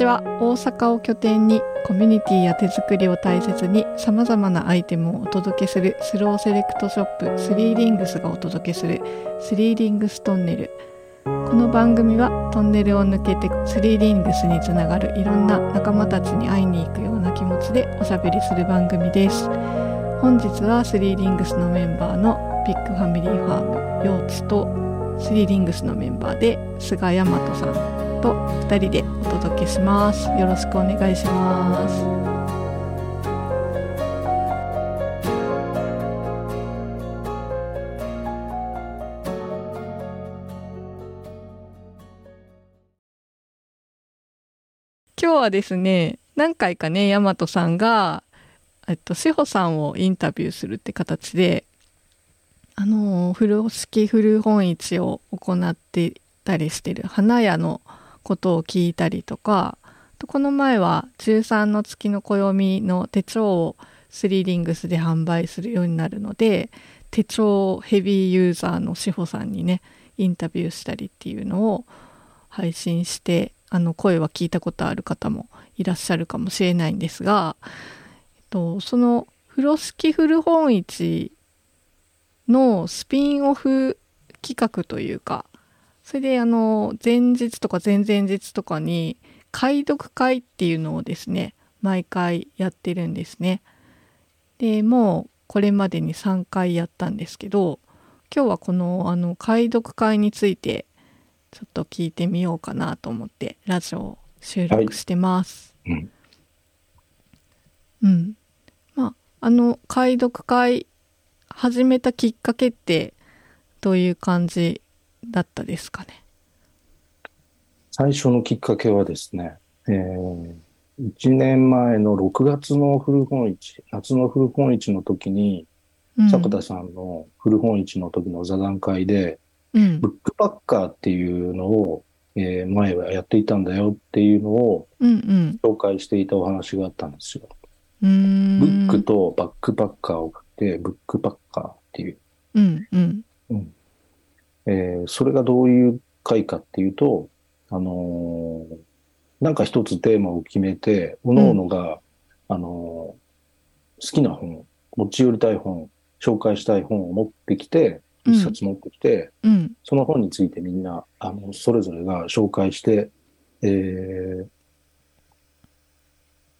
こんにちは大阪を拠点にコミュニティや手作りを大切にさまざまなアイテムをお届けするスローセレクトショップスリーリングスがお届けするスリーリングストンネル。この番組はトンネルを抜けてスリーリングスにつながるいろんな仲間たちに会いに行くような気持ちでおしゃべりする番組です。本日はスリーリングスのメンバーのビッグファミリーファームヨーツとスリーリングスのメンバーで菅大和さんと2人でお届けします。よろしくお願いします。今日はですね何回かね大和さんがえっと志保さんをインタビューするって形であの風呂敷古本市を行ってたりしてる花屋のことを聞いたりとかこの前は13の月の暦の手帳をスリーリングスで販売するようになるので手帳ヘビーユーザーの志保さんにねインタビューしたりっていうのを配信してあの声は聞いたことある方もいらっしゃるかもしれないんですが、えっと、その風呂敷古本市のスピンオフ企画というかそれであの前日とか前々日とかに解読会っていうのをですね毎回やってるんですね。でもうこれまでに3回やったんですけど今日はこのあの解読会についてちょっと聞いてみようかなと思ってラジオを収録してます。はいうんうん。まああの解読会始めたきっかけってどういう感じだったですかね。最初のきっかけはですね、えー、1年前の6月の古本市、夏の古本市の時に、うん、坂田さんの古本市の時の座談会で、うんブックパッカーっていうのを、えー前はやっていたんだよっていうのをうんうん紹介していたお話があったんですよ。うーんブックとバックパッカーを書いて、ブックパッカーっていう。うんうんうんえーそれがどういう回かっていうと、あのーなんか一つテーマを決めて、各々が、あのー好きな本、持ち寄りたい本、紹介したい本を持ってきて、うん。一冊持ってきて、うん。その本についてみんな、あの、それぞれが紹介して、え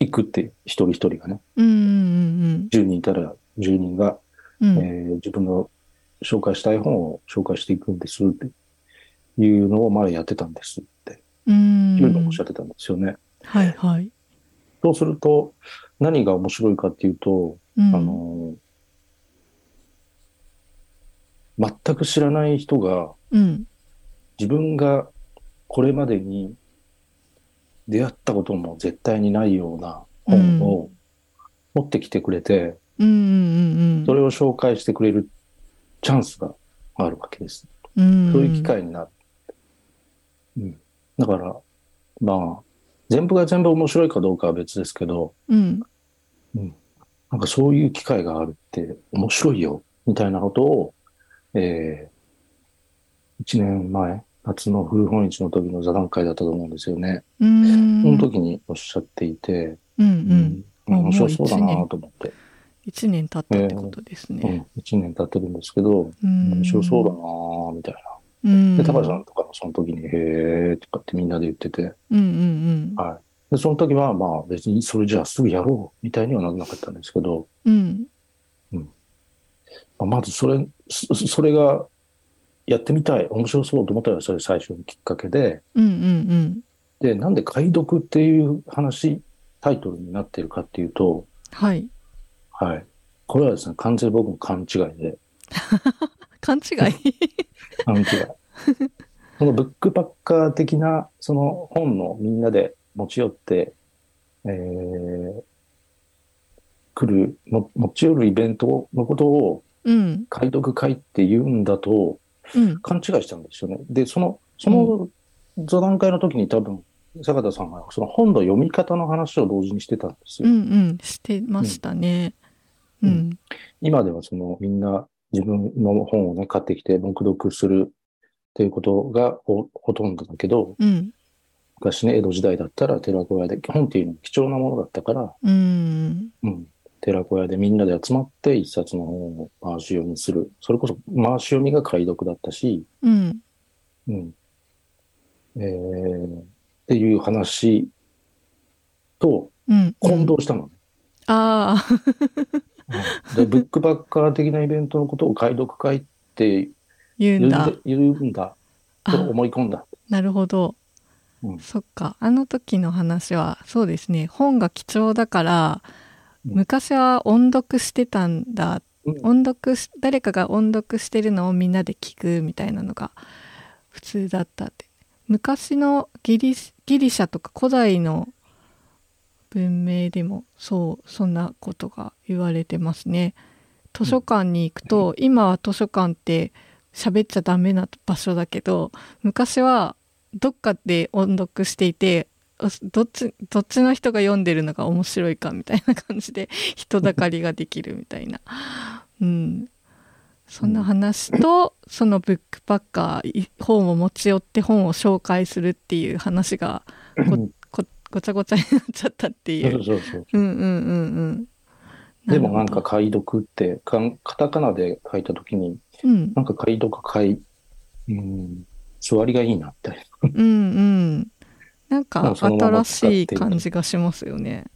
ー、いくって、一人一人がね、うんうん10人いたら10人が、うんうん。えー自分の紹介したい本を紹介していくんですって。いうのを前やってたんですって、うん。いうのをおっしゃってたんですよね。はいはい。そうすると、何が面白いかっていうと、うん。あのー全く知らない人がうん。自分がこれまでに出会ったことも絶対にないような本を持ってきてくれて、うんうんうん。それを紹介してくれるチャンスがあるわけです。うんそういう機会になる。うん。だから、まあ、全部が全部面白いかどうかは別ですけど、うんなんかそういう機会があるって面白いよ、みたいなことを、えー、1年前、夏の古本市の時の座談会だったと思うんですよね。うんその時におっしゃっていて、うんううんあ面白そうだなと思って、一年経ったってことですね。うん、1年経ってるんですけど、うん。面白そうだなみたいな。うん。で、高橋さんとかもその時に、へーとかってみんなで言ってて、うんうんはい。で、その時は、まあ別にそれじゃあすぐやろうみたいにはならなかったんですけど、うん。うん。まあまずそれ、そそれがやってみたい、面白そうと思ったのがそれ最初のきっかけで、うんうん。で、なんで解読っていう話、タイトルになってるかっていうと、はいはい。これはですね、完全に僕の勘違いで、勘違い？勘違い。そのブックパッカー的な、その本のみんなで持ち寄って、えー、来る、も持ち寄るイベントのことをうん解読会って言うんだとうん勘違いしたんですよね。で、その、その座談会の時に多分、坂田さんがその本の読み方の話を同時にしてたんですよ。うんうん、してましたね。ううんん。今ではそのみんな自分の本をね、買ってきて黙読するっていうことがほほとんどだけど、うん。昔ね、江戸時代だったら寺子屋で、本っていうのは貴重なものだったから、うん。うん、寺子屋でみんなで集まって一冊の本を回し読みする。それこそ回し読みが解読だったし、うん。うん。えーっていう話とうん。混同したのね。ああ、うんでブックバッカー的なイベントのことを解読会って言うん言うんだだ。言うんだとあ思い込んだ。なるほど。うんそっか。あの時の話は、そうですね。本が貴重だから、うん昔は音読してたんだ。うん音読し、誰かが音読してるのをみんなで聞くみたいなのが普通だったって。昔のギリシギリシャとか古代の文明でもそうそんなことが言われてますね。図書館に行くと、今は図書館って喋っちゃダメな場所だけど昔はどっかで音読していてどっちどっちの人が読んでるのが面白いかみたいな感じで人だかりができるみたいな、うん、そんな話と、そのブックパッカーい本を持ち寄って本を紹介するっていう話がごちゃごちゃになっちゃったっていそうう。そうそう。うんうんうんうん。でもなんか解読ってかん、カタカナで書いたときに、ど、うん、なんか解読会、うん、座りがいいなみたいな。うんうん。なんまか新しい感じがしますよね。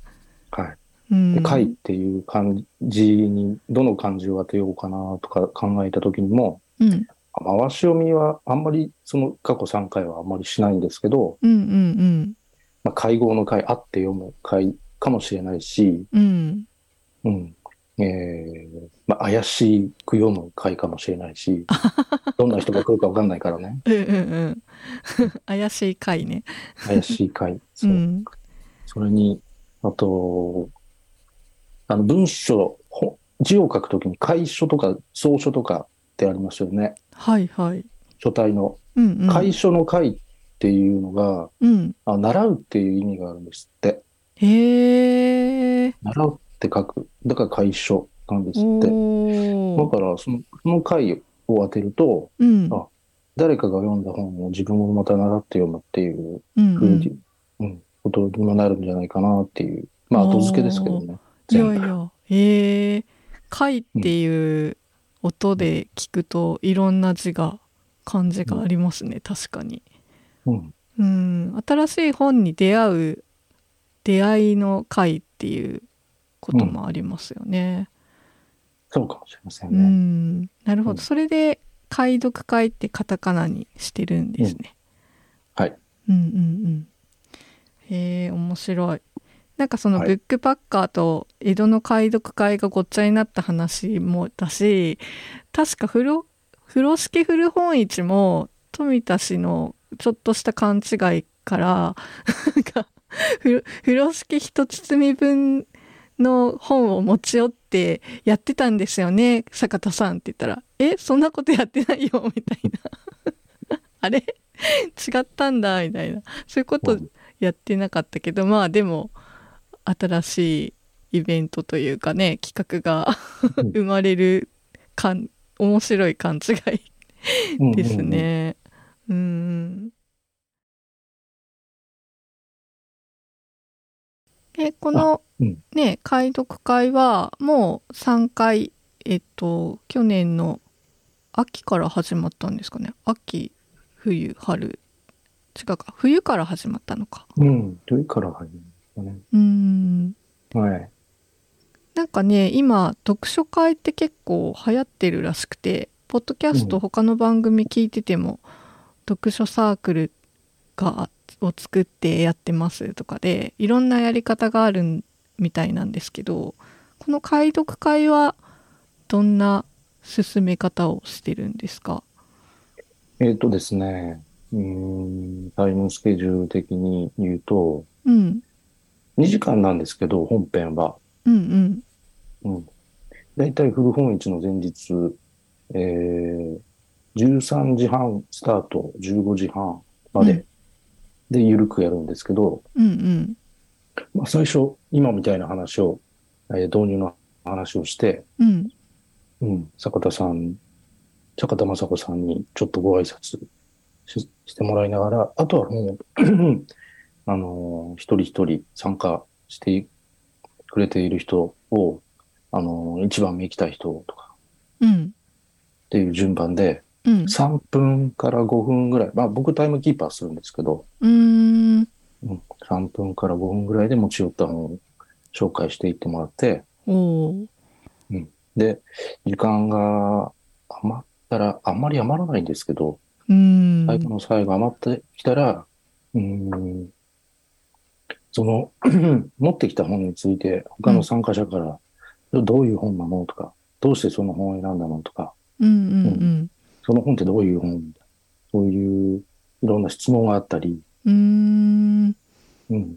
はい。うん。で会っていう漢字に、どの漢字を当てようかなとか考えたときにも、うん回し読みはあんまり、その過去3回はあんまりしないんですけど、うんうんまあ、会合の会、あって読む会かもしれないし、うん。うん。うん。えー、まあ、怪しく読む会かもしれないし、どんな人が来るかわかんないからね。うんうんうん。怪しい回ね。怪しい会。うそう。ん。それに、あと、あの、文章、ほ字を書くときに楷書とか草書とかってありますよね。はいはい。書体の。うんうん。楷書の楷っていうのが、うん。あ習うっていう意味があるんですって。へえ。習うって書く。だから楷書なんですって。だから、その、その回を当てると、うん。あ誰かが読んだ本を自分もまた習って読むっていううんうん。ふうん、ことにもなるんじゃないかなっていう。まあ、後付けですけどね。いやいや。へえ。回っていう音で聞くといろんな字が漢字がありますね。確かに。うん。うん。新しい本に出会う出会いの回っていうこともありますよね。そうかもしれませんうね。ん。なるほど。うんそれで解読会ってカタカナにしてるんですね。はい。うんうんうん。へえ、面白い。なんかそのはいブックパッカーと江戸の解読会がごっちゃになった話もだし、確か風呂、風呂敷古本市も富田氏のちょっとした勘違いから、なんか風呂敷一包み分の本を持ち寄ってやってたんですよね、坂田さんって言ったら、え、そんなことやってないよ、みたいな。あれ？違ったんだ、みたいな。そういうことやってなかったけど、まあでも、新しいイベントというかね、企画がうん 生まれるかん、面白い勘違うんいです。ね。うん。え、この、うんね、解読会はもう3回、えっと、去年の秋から始まったんですかね。秋、冬、春。違うか。冬から始まったのか。うん。というから入りましたね。うん。はい。なんかね、今、読書会って結構流行ってるらしくて、ポッドキャストうん他の番組聞いてても、読書サークルが、を作ってやってますとかで、いろんなやり方があるみたいなんですけど、この解読会はどんな進め方をしてるんですか？えっ、とですね、うーん、タイムスケジュール的に言うと、うん、2時間なんですけど、本編は。うん、うん。うん。だいたい古本市の前日、えー、13時半スタート、15時半まで、で、ゆるくやるんですけど、うんうん。まあ、最初、今みたいな話を、えー導入の話をして、うん。うん、坂田さん、坂田雅子さんにちょっとご挨拶ししてもらいながら、あとはもう、あのー一人一人参加してくれている人を、あのー一番目行きたい人とか。うん。っていう順番で、うん。3分から5分ぐらい、まあ僕タイムキーパーするんですけど、うーん。うん、3分から5分ぐらいで持ち寄った本を紹介していってもらって、おー。で、時間が余ったら、あんまり余らないんですけど、うーん。最後の最後余ってきたら、うーん、その、持ってきた本について、他の参加者から、どういう本なの？とか、どうしてその本を選んだの？とか、うん。うんその本ってどういう本そういういろんな質問があったり、うんうーん。うん、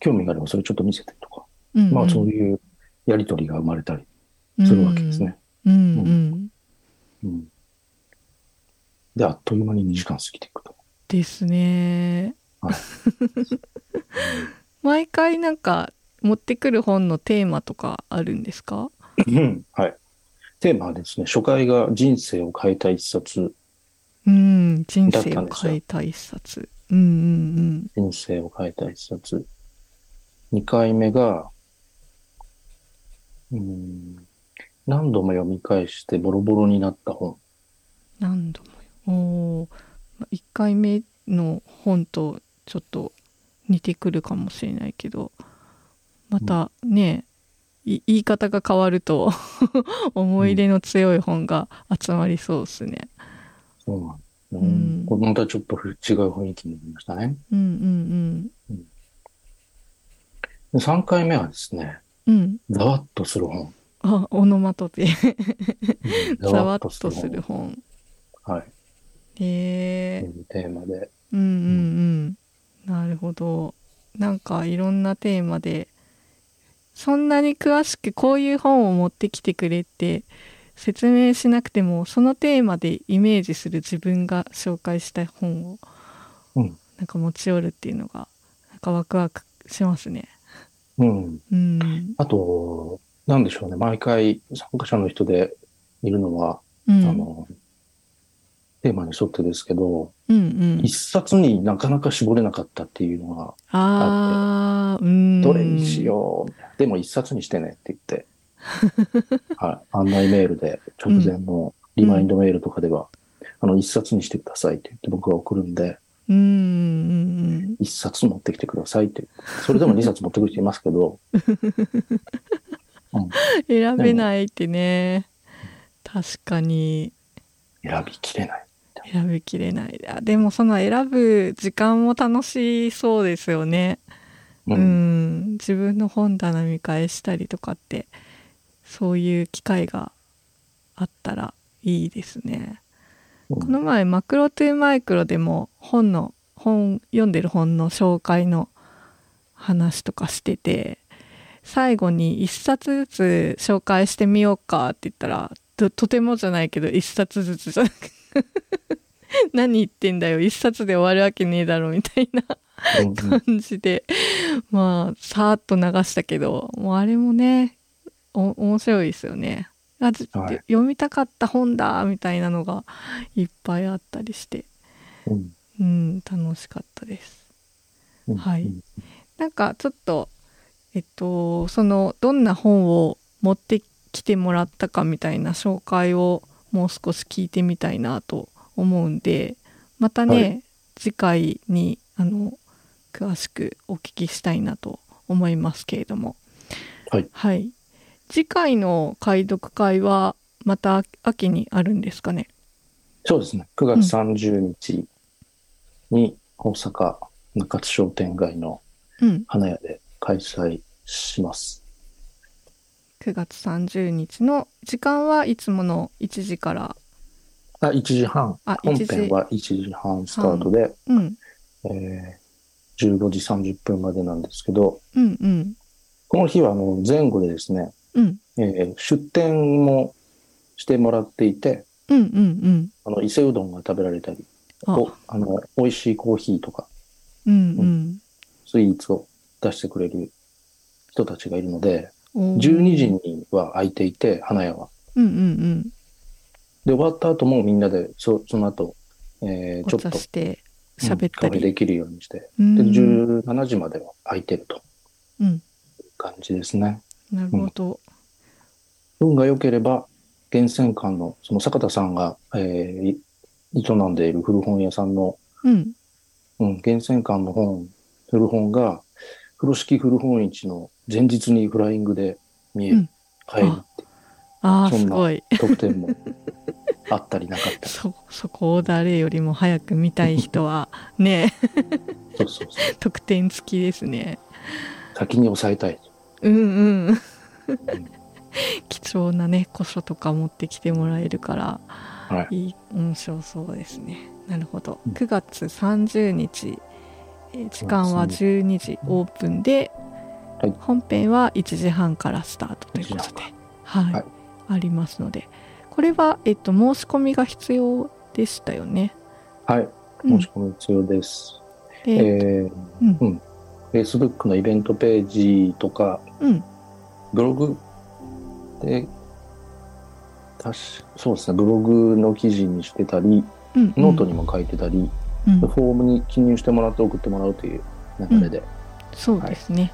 興味があればそれちょっと見せてとか、うんまあそういうやりとりが生まれたりするわけですね。うんうん。うん。で、あっという間に2時間過ぎていくと。ですね。はい。毎回なんか持ってくる本のテーマとかあるんですか？うん。はい。テーマはですね、初回が人生を変えた一冊、うん人生を変えた一冊。うんうん人生を変えた一冊。2回目が、うん、何度も読み返してボロボロになった本。何度も。よお1回目の本とちょっと似てくるかもしれないけどまたね、い言い方が変わると 思い入れの強い本が集まりそうですね。そうなんです。ううんん、これまたちょっと違う雰囲気になりましたね。うんうんで3回目はですね、うんうんざわっとする本。あオノマトペうんざわっとする本本。はい。へえというテーマで。うんうんうんなるほどなんかいろんなテーマでそんなに詳しくこういう本を持ってきてくれって説明しなくてもそのテーマでイメージする自分が紹介した本をうんなんか持ち寄るっていうのがなんかワクワクしますね。うん。うんあと、なんでしょうね。毎回参加者の人でいるのは、うんあの、テーマに沿ってですけど、うんうん。一冊になかなか絞れなかったっていうのが、あーうん。どれにしよう。でも一冊にしてねって言って、はい、案内メールで直前のリマインドメールとかでは、あの、一冊にしてくださいって言って僕が送るんで、うんうんうん一冊持ってきてくださいって。それでも二冊持ってくる人いますけど、うん、選べないってね。確かに。選びきれない。選びきれない。あでもその選ぶ時間も楽しそうですよね。ううん。ん自分の本棚見返したりとかってそういう機会があったらいいですね。うん。この前マクロトゥーマイクロでも本の本読んでる本の紹介の話とかしてて最後に一冊ずつ紹介してみようかって言ったらととてもじゃないけど一冊ずつじゃなく何言ってんだよ。一冊で終わるわけねえだろみたいなうん感じで。まあさーっと流したけどもうあれもねお面白いですよね。あずはい。読みたかった本だみたいなのがいっぱいあったりして。うん。うん楽しかったです。うん。はい。うん。なんかちょっとえっとそのどんな本を持ってきてもらったかみたいな紹介をもう少し聞いてみたいなと思うんでまたね、はい。次回にあの詳しくお聞きしたいなと思いますけれども。はい。次回の解読会はまた秋にあるんですかね？そうですね。9月30日に大阪中津商店街のうん。花屋で開催します。9月30日の時間はいつもの1時からあ、1時半。あ本1時編は1時半スタートで、うん。えー15時30分までなんですけど、うんうん。この日はあの前後でですね、うん。えー出店もしてもらっていて、うんうんうん。あの伊勢うどんが食べられたり、あ。おあの美味しいコーヒーとかうんうん。スイーツを出してくれる人たちがいるので、おー。12時には空いていて、花屋は。うんうんで、終わった後もみんなで、そその後、えーちょっと喋ったり、カフェできるようにして、うん。で、17時までは空いてると。うん。いう感じですね。なるほど、運が良ければ、源泉館の、その坂田さんが、えーい営んでいる古本屋さんの、うん。うん、源泉館の本、古本が、風呂敷古本市の前日にフライングで見える、うん。買えるってああそんなすごい。特典もあったりなかったり。そそこを誰よりも早く見たい人はね。そうそうそう。特典付きですね。先に抑えたい。うんうん。貴重なね古書とか持ってきてもらえるからはい。いい面白そうですね。なるほど。うん。9月30日、えー時間は12時オープンで、はい。本編は1時半からスタートということで。1時はい、はいありますので。これは、えっと、申し込みが必要でしたよね。はい。うん。申し込み必要です。でえー、うん。うん。Facebook のイベントページとか、うん。ブログで、確かそうですね、ブログの記事にしてたり、うん。ノートにも書いてたり、うん。フォームに記入してもらって送ってもらうという流れで、そうですね。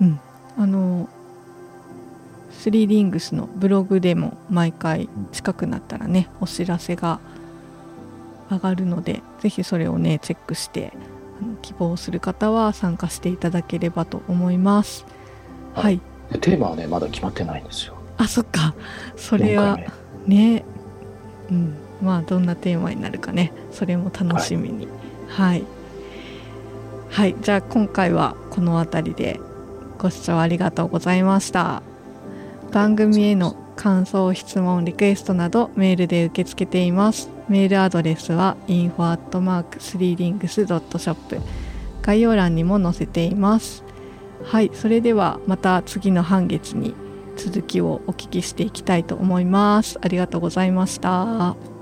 うん、あのスリーリングスのブログでも毎回近くなったらねお知らせが上がるのでぜひそれをねチェックして希望する方は参加していただければと思います。は、はい。でテーマはね、まだ決まってないんですよ。あそっか。それは4回。目ねうん。まあどんなテーマになるかね。それも楽しみに。はい。はい、じゃあ今回はこの辺りでご視聴ありがとうございました番組への感想質問リクエストなどメールで受け付けていますメールアドレスは info.3links.shop 概要欄にも載せていますはいそれではまた次の半月に続きをお聞きしていきたいと思います。ありがとうございました。